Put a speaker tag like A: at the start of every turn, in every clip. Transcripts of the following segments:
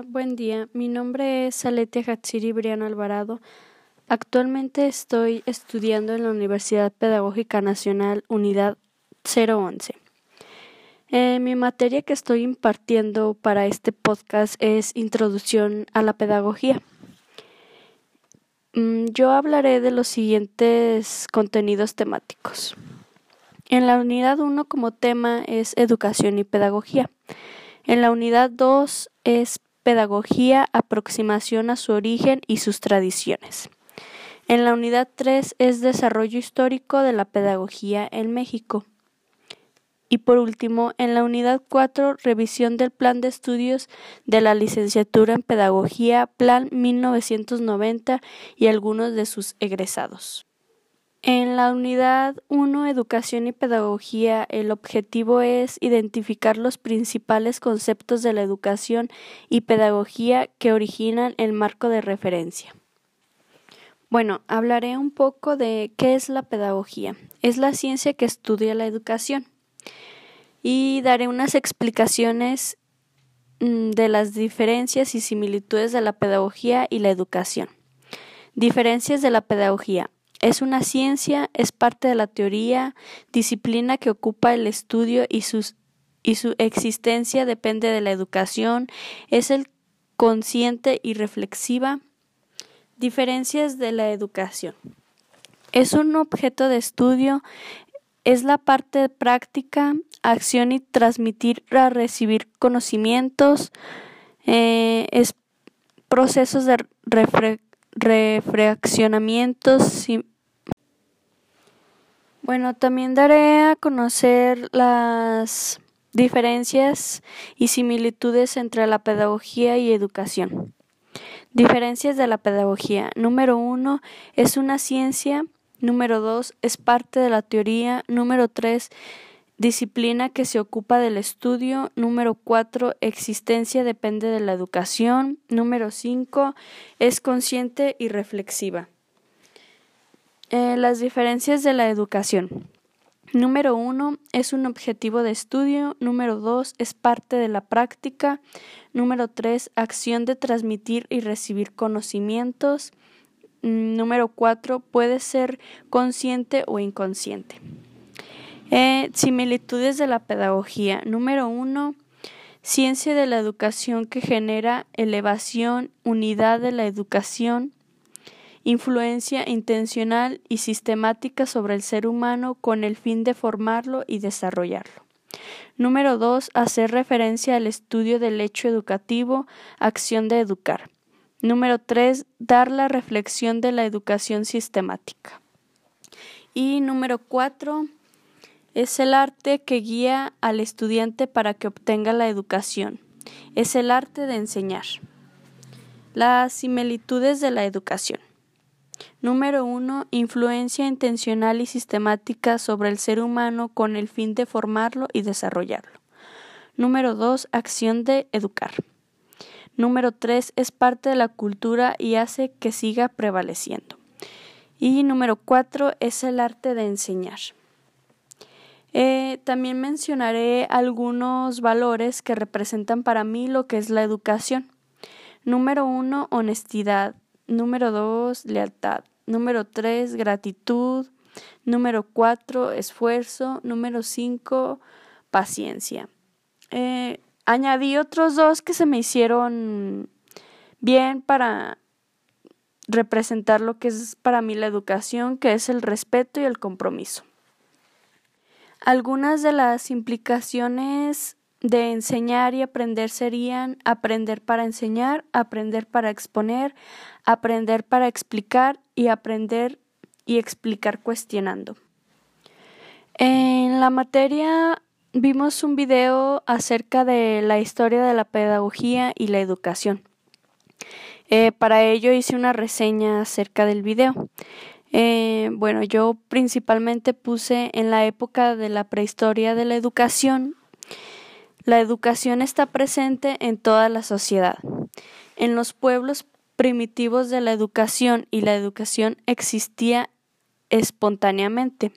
A: Buen día. Mi nombre es Aletia Hatsiri Briano Alvarado. Actualmente estoy estudiando en la Universidad Pedagógica Nacional Unidad 011. Eh, mi materia que estoy impartiendo para este podcast es Introducción a la Pedagogía. Mm, yo hablaré de los siguientes contenidos temáticos. En la unidad 1 como tema es Educación y Pedagogía. En la unidad 2 es Pedagogía, aproximación a su origen y sus tradiciones. En la unidad 3 es Desarrollo histórico de la pedagogía en México. Y por último, en la unidad 4, revisión del plan de estudios de la licenciatura en Pedagogía, Plan 1990 y algunos de sus egresados. En la unidad 1, Educación y Pedagogía, el objetivo es identificar los principales conceptos de la educación y pedagogía que originan el marco de referencia. Bueno, hablaré un poco de qué es la pedagogía. Es la ciencia que estudia la educación. Y daré unas explicaciones mm, de las diferencias y similitudes de la pedagogía y la educación. Diferencias de la pedagogía. Es una ciencia, es parte de la teoría, disciplina que ocupa el estudio y, sus, y su existencia depende de la educación, es el consciente y reflexiva. Diferencias de la educación. Es un objeto de estudio, es la parte práctica, acción y transmitir a recibir conocimientos, eh, es procesos de refraccionamientos, bueno, también daré a conocer las diferencias y similitudes entre la pedagogía y educación. Diferencias de la pedagogía. Número uno, es una ciencia. Número dos, es parte de la teoría. Número tres, disciplina que se ocupa del estudio. Número cuatro, existencia depende de la educación. Número cinco, es consciente y reflexiva. Eh, las diferencias de la educación. Número uno, es un objetivo de estudio. Número dos, es parte de la práctica. Número tres, acción de transmitir y recibir conocimientos. Mm, número cuatro, puede ser consciente o inconsciente. Eh, similitudes de la pedagogía. Número uno, ciencia de la educación que genera elevación, unidad de la educación, influencia intencional y sistemática sobre el ser humano con el fin de formarlo y desarrollarlo. Número 2. Hacer referencia al estudio del hecho educativo, acción de educar. Número 3. Dar la reflexión de la educación sistemática. Y número 4. Es el arte que guía al estudiante para que obtenga la educación. Es el arte de enseñar. Las similitudes de la educación. Número 1. Influencia intencional y sistemática sobre el ser humano con el fin de formarlo y desarrollarlo. Número 2. Acción de educar. Número 3. Es parte de la cultura y hace que siga prevaleciendo. Y número 4. Es el arte de enseñar. Eh, también mencionaré algunos valores que representan para mí lo que es la educación. Número 1. Honestidad. Número dos, lealtad. Número tres, gratitud. Número cuatro, esfuerzo. Número cinco, paciencia. Eh, añadí otros dos que se me hicieron bien para representar lo que es para mí la educación, que es el respeto y el compromiso. Algunas de las implicaciones de enseñar y aprender serían aprender para enseñar, aprender para exponer, aprender para explicar y aprender y explicar cuestionando. En la materia vimos un video acerca de la historia de la pedagogía y la educación. Eh, para ello hice una reseña acerca del video. Eh, bueno, yo principalmente puse en la época de la prehistoria de la educación la educación está presente en toda la sociedad. En los pueblos primitivos de la educación y la educación existía espontáneamente.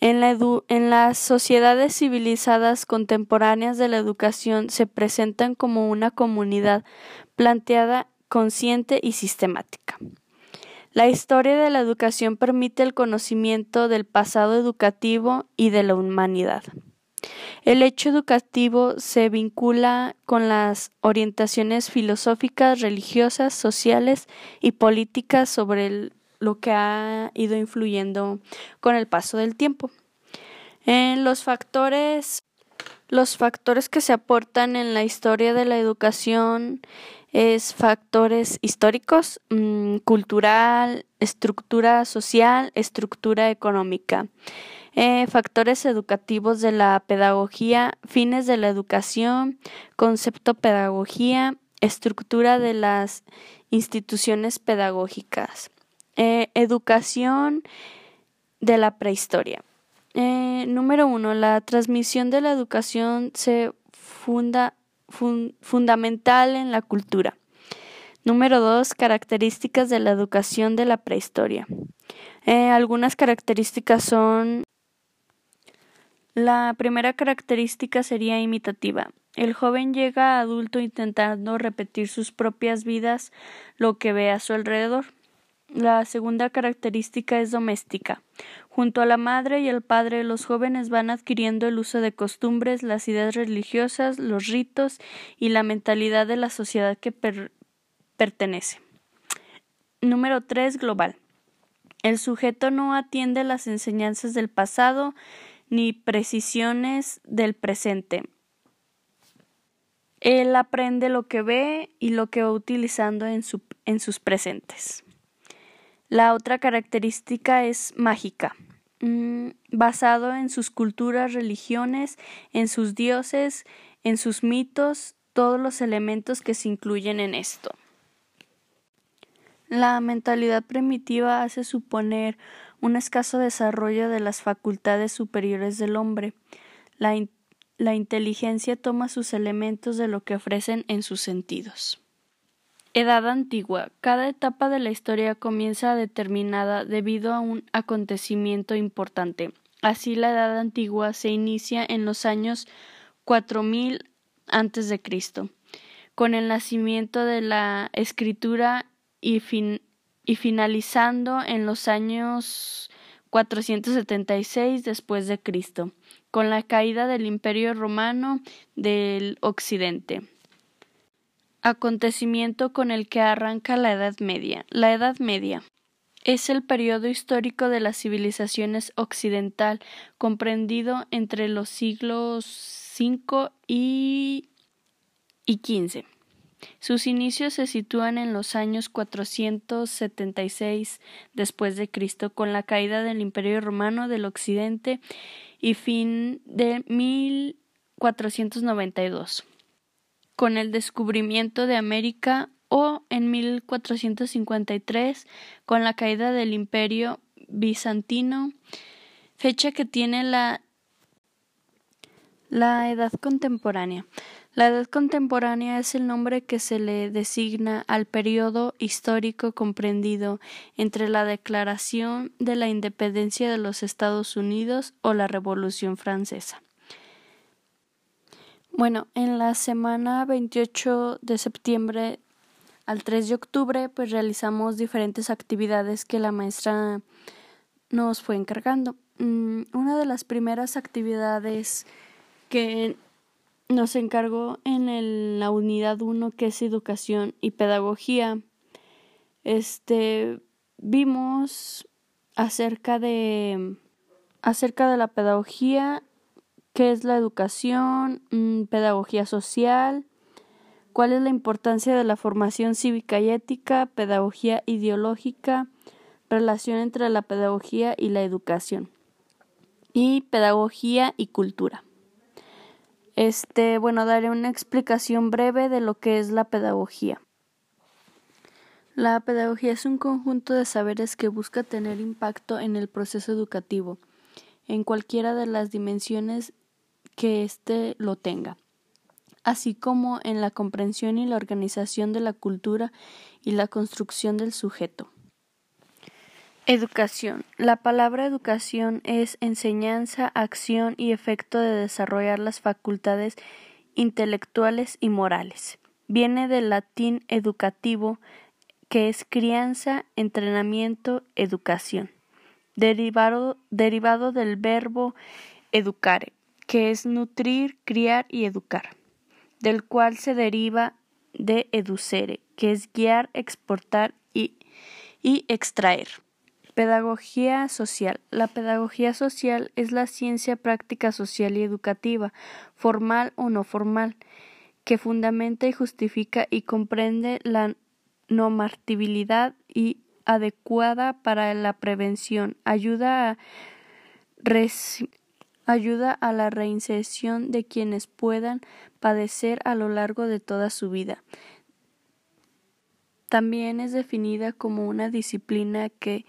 A: En, la en las sociedades civilizadas contemporáneas de la educación se presentan como una comunidad planteada, consciente y sistemática. La historia de la educación permite el conocimiento del pasado educativo y de la humanidad. El hecho educativo se vincula con las orientaciones filosóficas, religiosas, sociales y políticas sobre lo que ha ido influyendo con el paso del tiempo. En los factores los factores que se aportan en la historia de la educación es factores históricos, mm, cultural, estructura social, estructura económica. Eh, factores educativos de la pedagogía, fines de la educación, concepto pedagogía, estructura de las instituciones pedagógicas, eh, educación de la prehistoria. Eh, número uno, la transmisión de la educación se funda fundamental en la cultura. Número dos, características de la educación de la prehistoria. algunas características son la primera característica sería imitativa. El joven llega adulto intentando repetir sus propias vidas lo que ve a su alrededor. La segunda característica es doméstica. Junto a la madre y el padre, los jóvenes van adquiriendo el uso de costumbres, las ideas religiosas, los ritos y la mentalidad de la sociedad que pertenece. Número 3. Global. El sujeto no atiende las enseñanzas del pasado ni precisiones del presente. Él aprende lo que ve y lo que va utilizando en, sus presentes. La otra característica es mágica, mm, basado en sus culturas, religiones, en sus dioses, en sus mitos, todos los elementos que se incluyen en esto. La mentalidad primitiva hace suponer un escaso desarrollo de las facultades superiores del hombre. La, la inteligencia toma sus elementos de lo que ofrecen en sus sentidos. Edad antigua. Cada etapa de la historia comienza determinada debido a un acontecimiento importante. Así la Edad antigua se inicia en los años 4000 antes de Cristo, con el nacimiento de la escritura y fin y finalizando en los años 476 después de Cristo, con la caída del Imperio Romano del Occidente. Acontecimiento con el que arranca la Edad Media. La Edad Media es el periodo histórico de las civilizaciones occidental, comprendido entre los siglos V y, y. Sus inicios se sitúan en los años 476 después de Cristo, con la caída del Imperio Romano del Occidente y fin de 1492, con el descubrimiento de América o en 1453 con la caída del Imperio bizantino, fecha que tiene la la edad contemporánea. La edad contemporánea es el nombre que se le designa al periodo histórico comprendido entre la declaración de la independencia de los Estados Unidos o la Revolución Francesa. Bueno, en la semana 28 de septiembre al 3 de octubre, pues realizamos diferentes actividades que la maestra nos fue encargando. Mm, una de las primeras actividades que nos encargó en la unidad 1 que es educación y pedagogía. Este vimos acerca de acerca de la pedagogía, qué es la educación, mm, pedagogía social, cuál es la importancia de la formación cívica y ética, pedagogía ideológica, relación entre la pedagogía y la educación y pedagogía y cultura. Este, bueno, daré una explicación breve de lo que es la pedagogía. La pedagogía es un conjunto de saberes que busca tener impacto en el proceso educativo, en cualquiera de las dimensiones que éste lo tenga, así como en la comprensión y la organización de la cultura y la construcción del sujeto. Educación. La palabra educación es enseñanza, acción y efecto de desarrollar las facultades intelectuales y morales. Viene del latín educativo, que es crianza, entrenamiento, educación, derivado, derivado del verbo educare, que es nutrir, criar y educar, del cual se deriva de educere, que es guiar, exportar y, y extraer. Pedagogía social. La pedagogía social es la ciencia práctica social y educativa, formal o no formal, que fundamenta y justifica y comprende la normatividad y adecuada para la prevención, ayuda a, ayuda a la reinserción de quienes puedan padecer a lo largo de toda su vida. También es definida como una disciplina que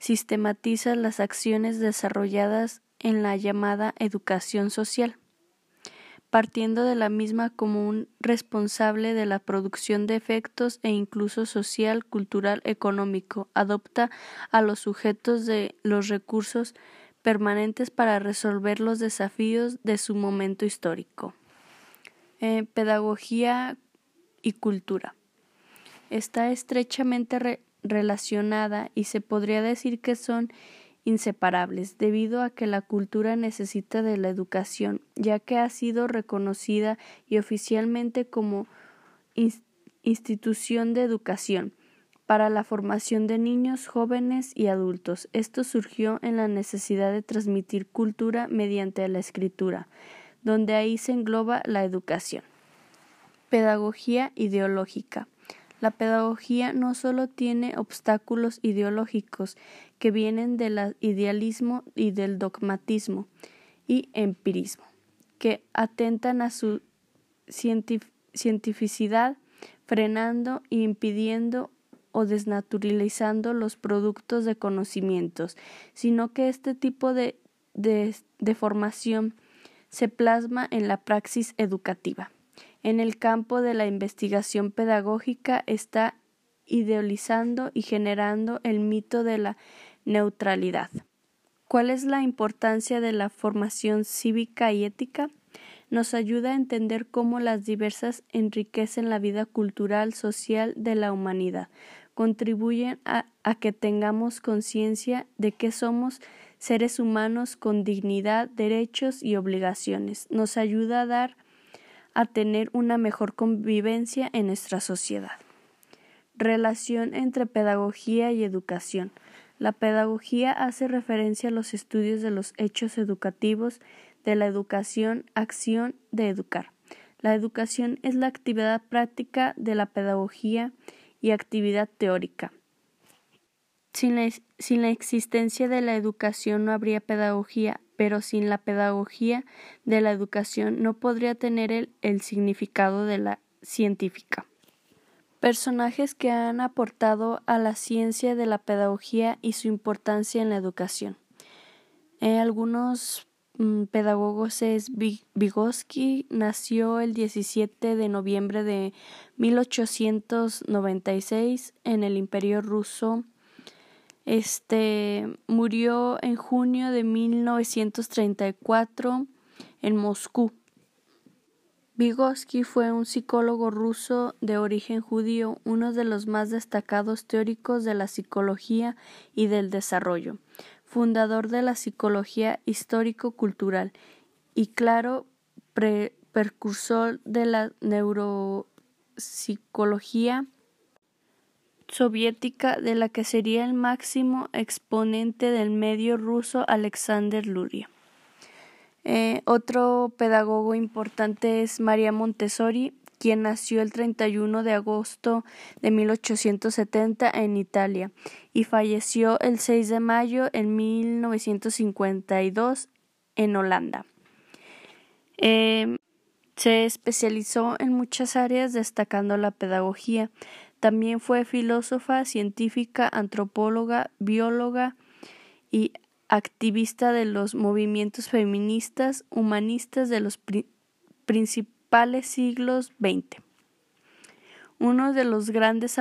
A: sistematiza las acciones desarrolladas en la llamada educación social, partiendo de la misma como un responsable de la producción de efectos e incluso social, cultural, económico, adopta a los sujetos de los recursos permanentes para resolver los desafíos de su momento histórico. Eh, pedagogía y cultura. Está estrechamente relacionada y se podría decir que son inseparables, debido a que la cultura necesita de la educación, ya que ha sido reconocida y oficialmente como institución de educación para la formación de niños, jóvenes y adultos. Esto surgió en la necesidad de transmitir cultura mediante la escritura, donde ahí se engloba la educación. Pedagogía ideológica. La pedagogía no solo tiene obstáculos ideológicos que vienen del idealismo y del dogmatismo y empirismo, que atentan a su cientificidad, frenando e impidiendo o desnaturalizando los productos de conocimientos, sino que este tipo de, de formación se plasma en la praxis educativa en el campo de la investigación pedagógica está idealizando y generando el mito de la neutralidad. ¿Cuál es la importancia de la formación cívica y ética? Nos ayuda a entender cómo las diversas enriquecen la vida cultural, social de la humanidad, contribuyen a, a que tengamos conciencia de que somos seres humanos con dignidad, derechos y obligaciones. Nos ayuda a dar a tener una mejor convivencia en nuestra sociedad. Relación entre pedagogía y educación. La pedagogía hace referencia a los estudios de los hechos educativos de la educación, acción de educar. La educación es la actividad práctica de la pedagogía y actividad teórica. Sin la, la, existencia de la educación no habría pedagogía, pero sin la pedagogía de la educación no podría tener el, el significado de la científica. Personajes que han aportado a la ciencia de la pedagogía y su importancia en la educación. Eh, algunos mm, pedagogos es Vygotsky, nació el 17 de noviembre de 1896 en el Imperio ruso este murió en junio de 1934 en Moscú. Vygotsky fue un psicólogo ruso de origen judío, uno de los más destacados teóricos de la psicología y del desarrollo, fundador de la psicología histórico-cultural y claro precursor de la neuropsicología soviética de la que sería el máximo exponente del medio ruso Alexander Luria. Eh, otro pedagogo importante es María Montessori, quien nació el 31 de agosto de 1870 en Italia y falleció el 6 de mayo en 1952 en Holanda. Eh, se especializó en muchas áreas destacando la pedagogía, también fue filósofa, científica, antropóloga, bióloga y activista de los movimientos feministas humanistas de los principales siglos XX. Uno de los grandes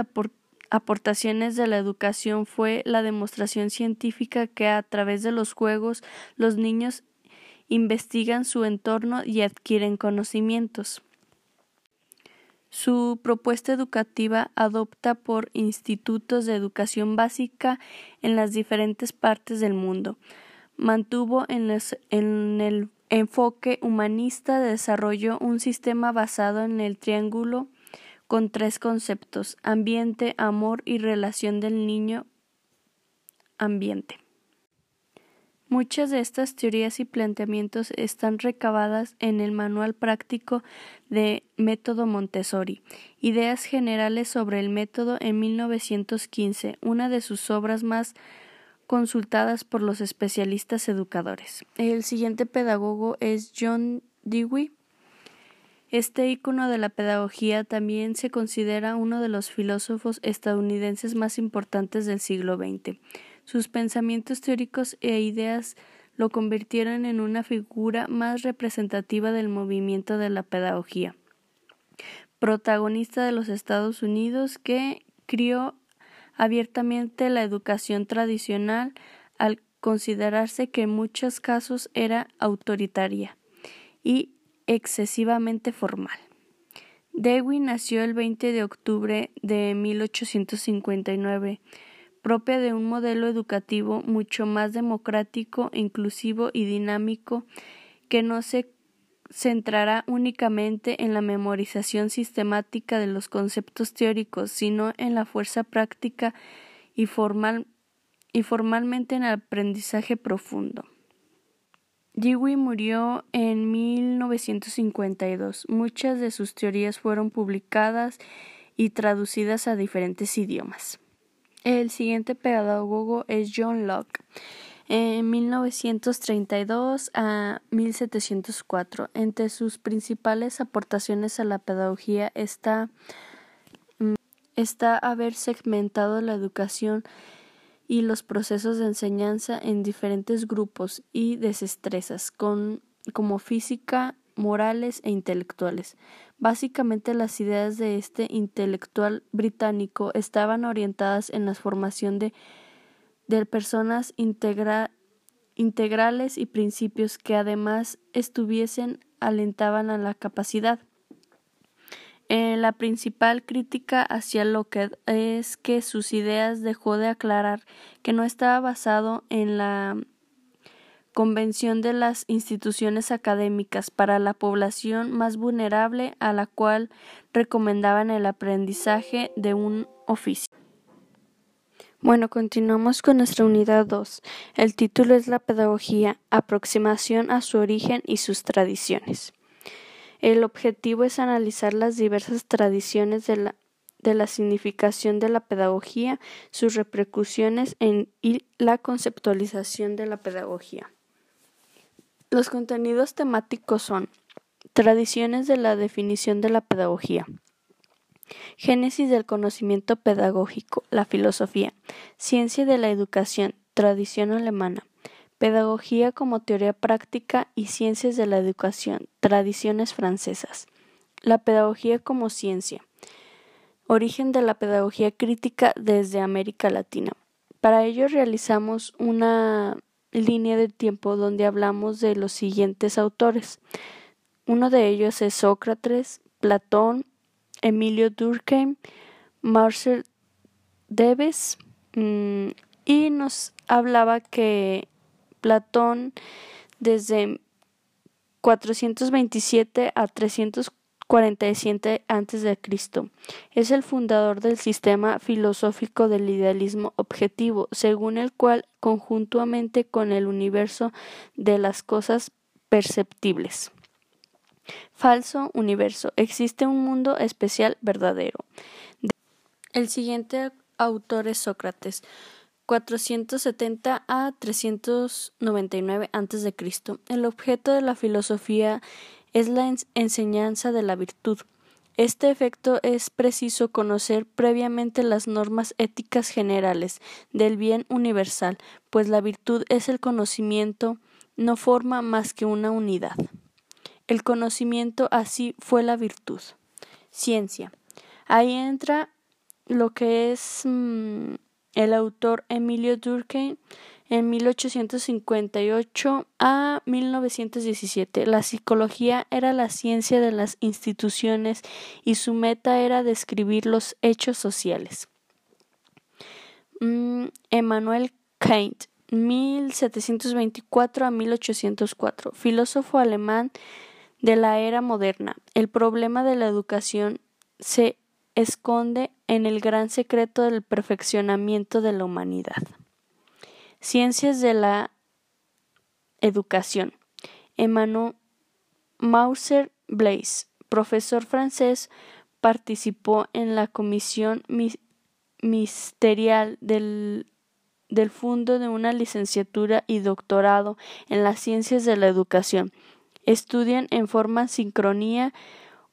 A: aportaciones de la educación fue la demostración científica que a través de los juegos los niños investigan su entorno y adquieren conocimientos. Su propuesta educativa adopta por institutos de educación básica en las diferentes partes del mundo. Mantuvo en, en el enfoque humanista, desarrolló un sistema basado en el triángulo con tres conceptos ambiente, amor y relación del niño ambiente. Muchas de estas teorías y planteamientos están recabadas en el Manual Práctico de Método Montessori, Ideas Generales sobre el Método en 1915, una de sus obras más consultadas por los especialistas educadores. El siguiente pedagogo es John Dewey. Este ícono de la pedagogía también se considera uno de los filósofos estadounidenses más importantes del siglo XX. Sus pensamientos teóricos e ideas lo convirtieron en una figura más representativa del movimiento de la pedagogía. Protagonista de los Estados Unidos que crió abiertamente la educación tradicional al considerarse que en muchos casos era autoritaria y excesivamente formal. Dewey nació el 20 de octubre de 1859 propia de un modelo educativo mucho más democrático, inclusivo y dinámico que no se centrará únicamente en la memorización sistemática de los conceptos teóricos, sino en la fuerza práctica y, formal, y formalmente en el aprendizaje profundo. Dewey murió en 1952. Muchas de sus teorías fueron publicadas y traducidas a diferentes idiomas. El siguiente pedagogo es John Locke. En 1932 a 1704, entre sus principales aportaciones a la pedagogía está, mm, está haber segmentado la educación y los procesos de enseñanza en diferentes grupos y desestrezas, con, como física, morales e intelectuales. Básicamente las ideas de este intelectual británico estaban orientadas en la formación de, de personas integrales y principios que además estuviesen alentaban a la capacidad. Eh, la principal crítica hacia Locke es que sus ideas dejó de aclarar que no estaba basado en la Convención de las instituciones académicas para la población más vulnerable a la cual recomendaban el aprendizaje de un oficio. Bueno, continuamos con nuestra unidad 2. El título es La pedagogía, aproximación a su origen y sus tradiciones. El objetivo es analizar las diversas tradiciones de la, de la significación de la pedagogía, sus repercusiones en, y la conceptualización de la pedagogía. Los contenidos temáticos son Tradiciones de la definición de la pedagogía. Génesis del conocimiento pedagógico, la filosofía. Ciencia de la educación, tradición alemana. Pedagogía como teoría práctica y ciencias de la educación, tradiciones francesas. La pedagogía como ciencia. Origen de la pedagogía crítica desde América Latina. Para ello realizamos una línea de tiempo donde hablamos de los siguientes autores. Uno de ellos es Sócrates, Platón, Emilio Durkheim, Marcel Debes, mm, y nos hablaba que Platón desde 427 a 340 47 a.C. Es el fundador del sistema filosófico del idealismo objetivo, según el cual, conjuntamente con el universo de las cosas perceptibles. Falso universo. Existe un mundo especial verdadero. El siguiente autor es Sócrates. 470 a 399 a.C. El objeto de la filosofía es la enseñanza de la virtud. Este efecto es preciso conocer previamente las normas éticas generales del bien universal, pues la virtud es el conocimiento, no forma más que una unidad. El conocimiento así fue la virtud. Ciencia. Ahí entra lo que es mm, el autor Emilio Durkheim en 1858 a 1917. La psicología era la ciencia de las instituciones y su meta era describir los hechos sociales. Mm, Emmanuel Kant, 1724 a 1804, filósofo alemán de la era moderna. El problema de la educación se esconde en el gran secreto del perfeccionamiento de la humanidad. Ciencias de la educación. Emmanuel Mauser Blaise, profesor francés, participó en la comisión ministerial del, del fondo de una licenciatura y doctorado en las ciencias de la educación. Estudian en forma sincronía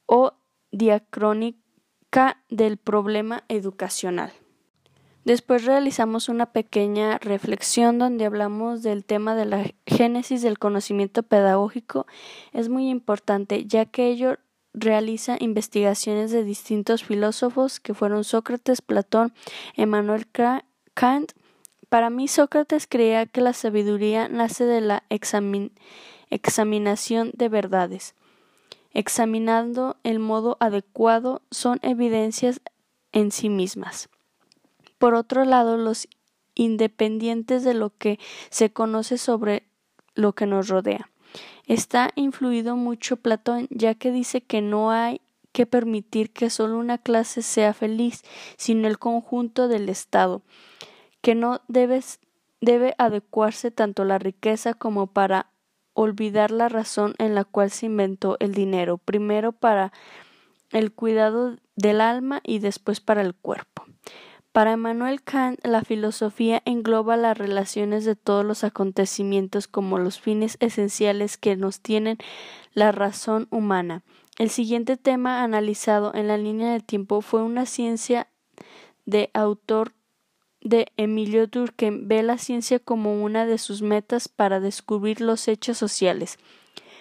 A: o diacrónica del problema educacional. Después realizamos una pequeña reflexión donde hablamos del tema de la génesis del conocimiento pedagógico. Es muy importante ya que ello realiza investigaciones de distintos filósofos que fueron Sócrates, Platón, Emmanuel Kant. Para mí Sócrates creía que la sabiduría nace de la examinación de verdades. Examinando el modo adecuado son evidencias en sí mismas. Por otro lado, los independientes de lo que se conoce sobre lo que nos rodea. Está influido mucho Platón, ya que dice que no hay que permitir que solo una clase sea feliz, sino el conjunto del Estado, que no debe, debe adecuarse tanto la riqueza como para olvidar la razón en la cual se inventó el dinero, primero para el cuidado del alma y después para el cuerpo. Para Emmanuel Kant, la filosofía engloba las relaciones de todos los acontecimientos como los fines esenciales que nos tienen la razón humana. El siguiente tema analizado en la línea del tiempo fue una ciencia de autor de Emilio Durkheim ve la ciencia como una de sus metas para descubrir los hechos sociales.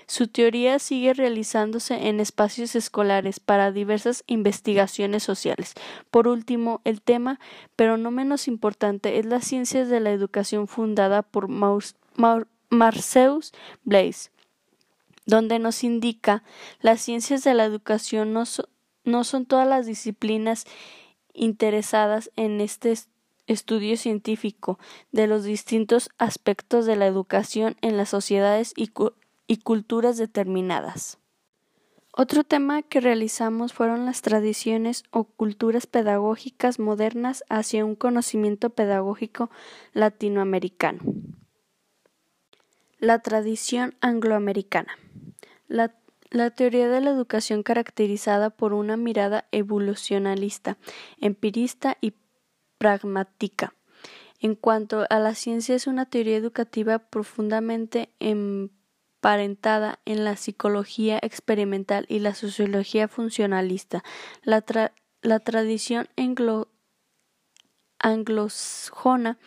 A: Su teoría sigue realizándose en espacios escolares para diversas investigaciones sociales. Por último, el tema, pero no menos importante, es la ciencia de la educación fundada por Marceus Blaise, donde nos indica las ciencias de la educación no, no son todas las disciplinas interesadas en este estudio científico de los distintos aspectos de la educación en las sociedades y y culturas determinadas. Otro tema que realizamos fueron las tradiciones o culturas pedagógicas modernas hacia un conocimiento pedagógico latinoamericano. La tradición angloamericana. La, la, teoría de la educación caracterizada por una mirada evolucionalista, empirista y pragmática. En cuanto a la ciencia, es una teoría educativa profundamente en en la psicología experimental y la sociología funcionalista. La, tradición anglosajona,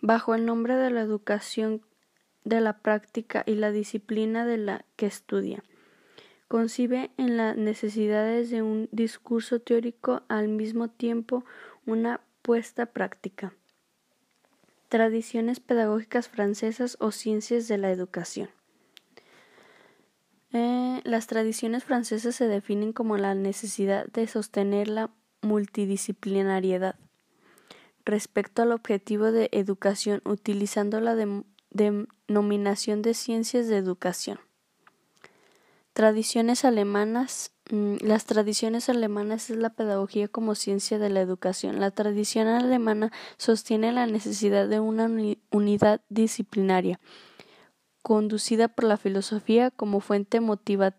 A: bajo el nombre de la educación de la práctica y la disciplina de la que estudia, concibe en las necesidades de un discurso teórico al mismo tiempo una puesta práctica tradiciones pedagógicas francesas o ciencias de la educación. Eh, las tradiciones francesas se definen como la necesidad de sostener la multidisciplinariedad respecto al objetivo de educación utilizando la denominación de ciencias de educación. Tradiciones alemanas las tradiciones alemanas es la pedagogía como ciencia de la educación. La tradición alemana sostiene la necesidad de una unidad disciplinaria, conducida por la filosofía como fuente motiva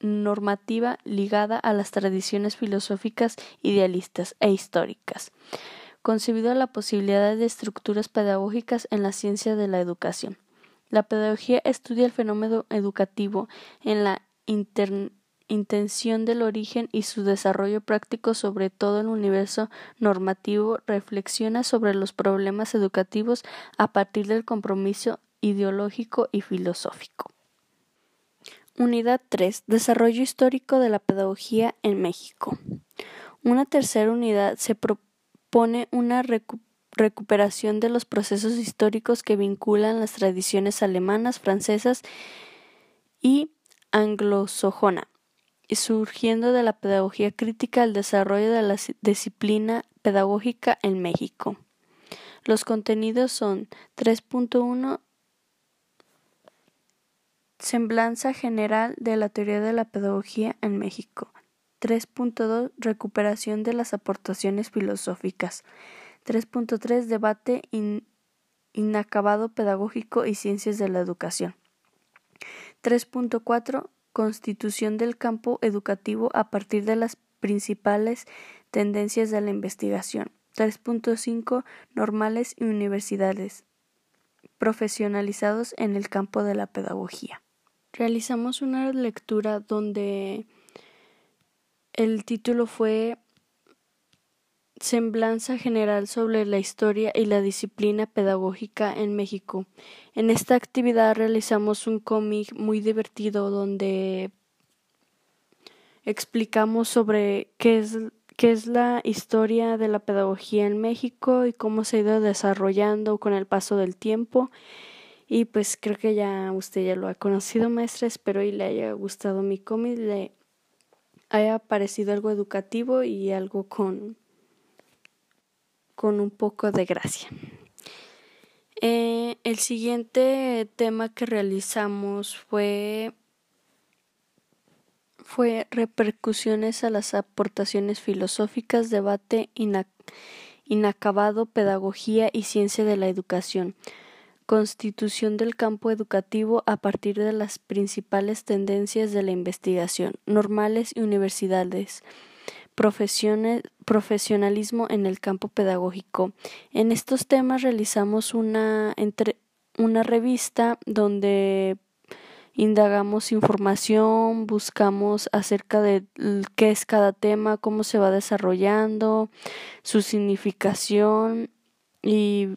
A: normativa ligada a las tradiciones filosóficas idealistas e históricas, concebido la posibilidad de estructuras pedagógicas en la ciencia de la educación. La pedagogía estudia el fenómeno educativo en la intención del origen y su desarrollo práctico sobre todo el universo normativo, reflexiona sobre los problemas educativos a partir del compromiso ideológico y filosófico. Unidad 3. Desarrollo histórico de la pedagogía en México. Una tercera unidad se propone una recuperación de los procesos históricos que vinculan las tradiciones alemanas, francesas y anglosajona, surgiendo de la pedagogía crítica al desarrollo de la disciplina pedagógica en México. Los contenidos son 3.1 Semblanza general de la teoría de la pedagogía en México. 3.2 Recuperación de las aportaciones filosóficas. 3.3 Debate inacabado pedagógico y ciencias de la educación. 3.4 Constitución del campo educativo a partir de las principales tendencias de la investigación. 3.5 Normales y universidades profesionalizados en el campo de la pedagogía realizamos una lectura donde el título fue Semblanza general sobre la historia y la disciplina pedagógica en México. En esta actividad realizamos un cómic muy divertido donde explicamos sobre qué es, qué es la historia de la pedagogía en México y cómo se ha ido desarrollando con el paso del tiempo y pues creo que ya usted ya lo ha conocido, maestra. Espero y le haya gustado mi cómic, le haya parecido algo educativo y algo con, con un poco de gracia. Eh, el siguiente tema que realizamos fue fue repercusiones a las aportaciones filosóficas, debate inacabado, pedagogía y ciencia de la educación. Constitución del campo educativo a partir de las principales tendencias de la investigación, normales y universidades, profesionalismo en el campo pedagógico. En estos temas realizamos una, entre, una revista donde indagamos información, buscamos acerca de qué es cada tema, cómo se va desarrollando, su significación y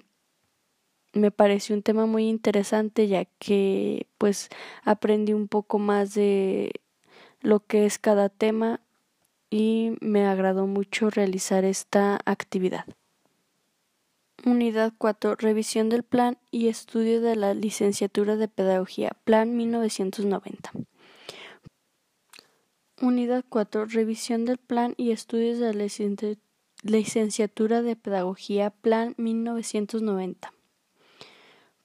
A: me pareció un tema muy interesante ya que pues aprendí un poco más de lo que es cada tema y me agradó mucho realizar esta actividad. Unidad 4. Revisión del plan y estudio de la licenciatura de Pedagogía, Plan 1990. Unidad 4. Revisión del plan y estudios de la licenciatura de Pedagogía, Plan 1990.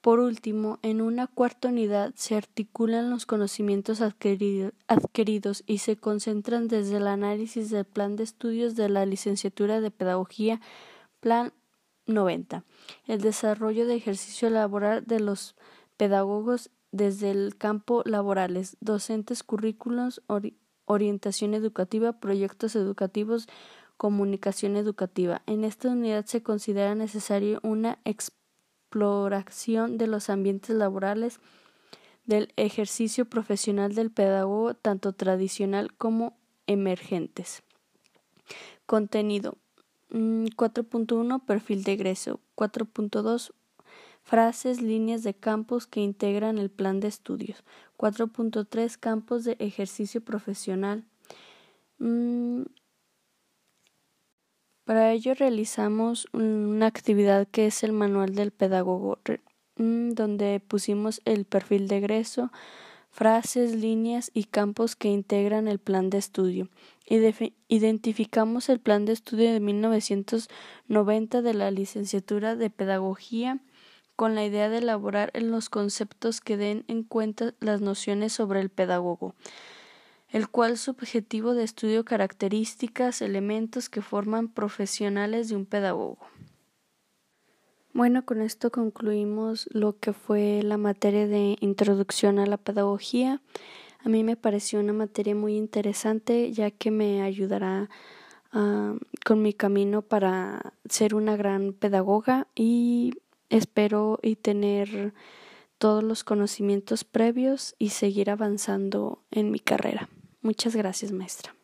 A: Por último, en una cuarta unidad se articulan los conocimientos adquiridos y se concentran desde el análisis del plan de estudios de la licenciatura de Pedagogía, Plan 90, el desarrollo de ejercicio laboral de los pedagogos desde el campo laborales, docentes, currículos, orientación educativa, proyectos educativos, comunicación educativa. En esta unidad se considera necesario una exploración de los ambientes laborales del ejercicio profesional del pedagogo, tanto tradicional como emergentes. Contenido 4.1 mm, Perfil de egreso. 4.2 Frases, líneas de campos que integran el plan de estudios. 4.3 Campos de ejercicio profesional. Mm, para ello realizamos una actividad que es el manual del pedagogo, mm, donde pusimos el perfil de egreso, frases, líneas y campos que integran el plan de estudio. Identificamos el plan de estudio de 1990 de la licenciatura de Pedagogía con la idea de elaborar en los conceptos que den en cuenta las nociones sobre el pedagogo el cual su objetivo de estudio características, elementos que forman profesionales de un pedagogo. Bueno, con esto concluimos lo que fue la materia de introducción a la pedagogía. A mí me pareció una materia muy interesante ya que me ayudará ah, con mi camino para ser una gran pedagoga y espero y tener todos los conocimientos previos y seguir avanzando en mi carrera. Muchas gracias, maestra.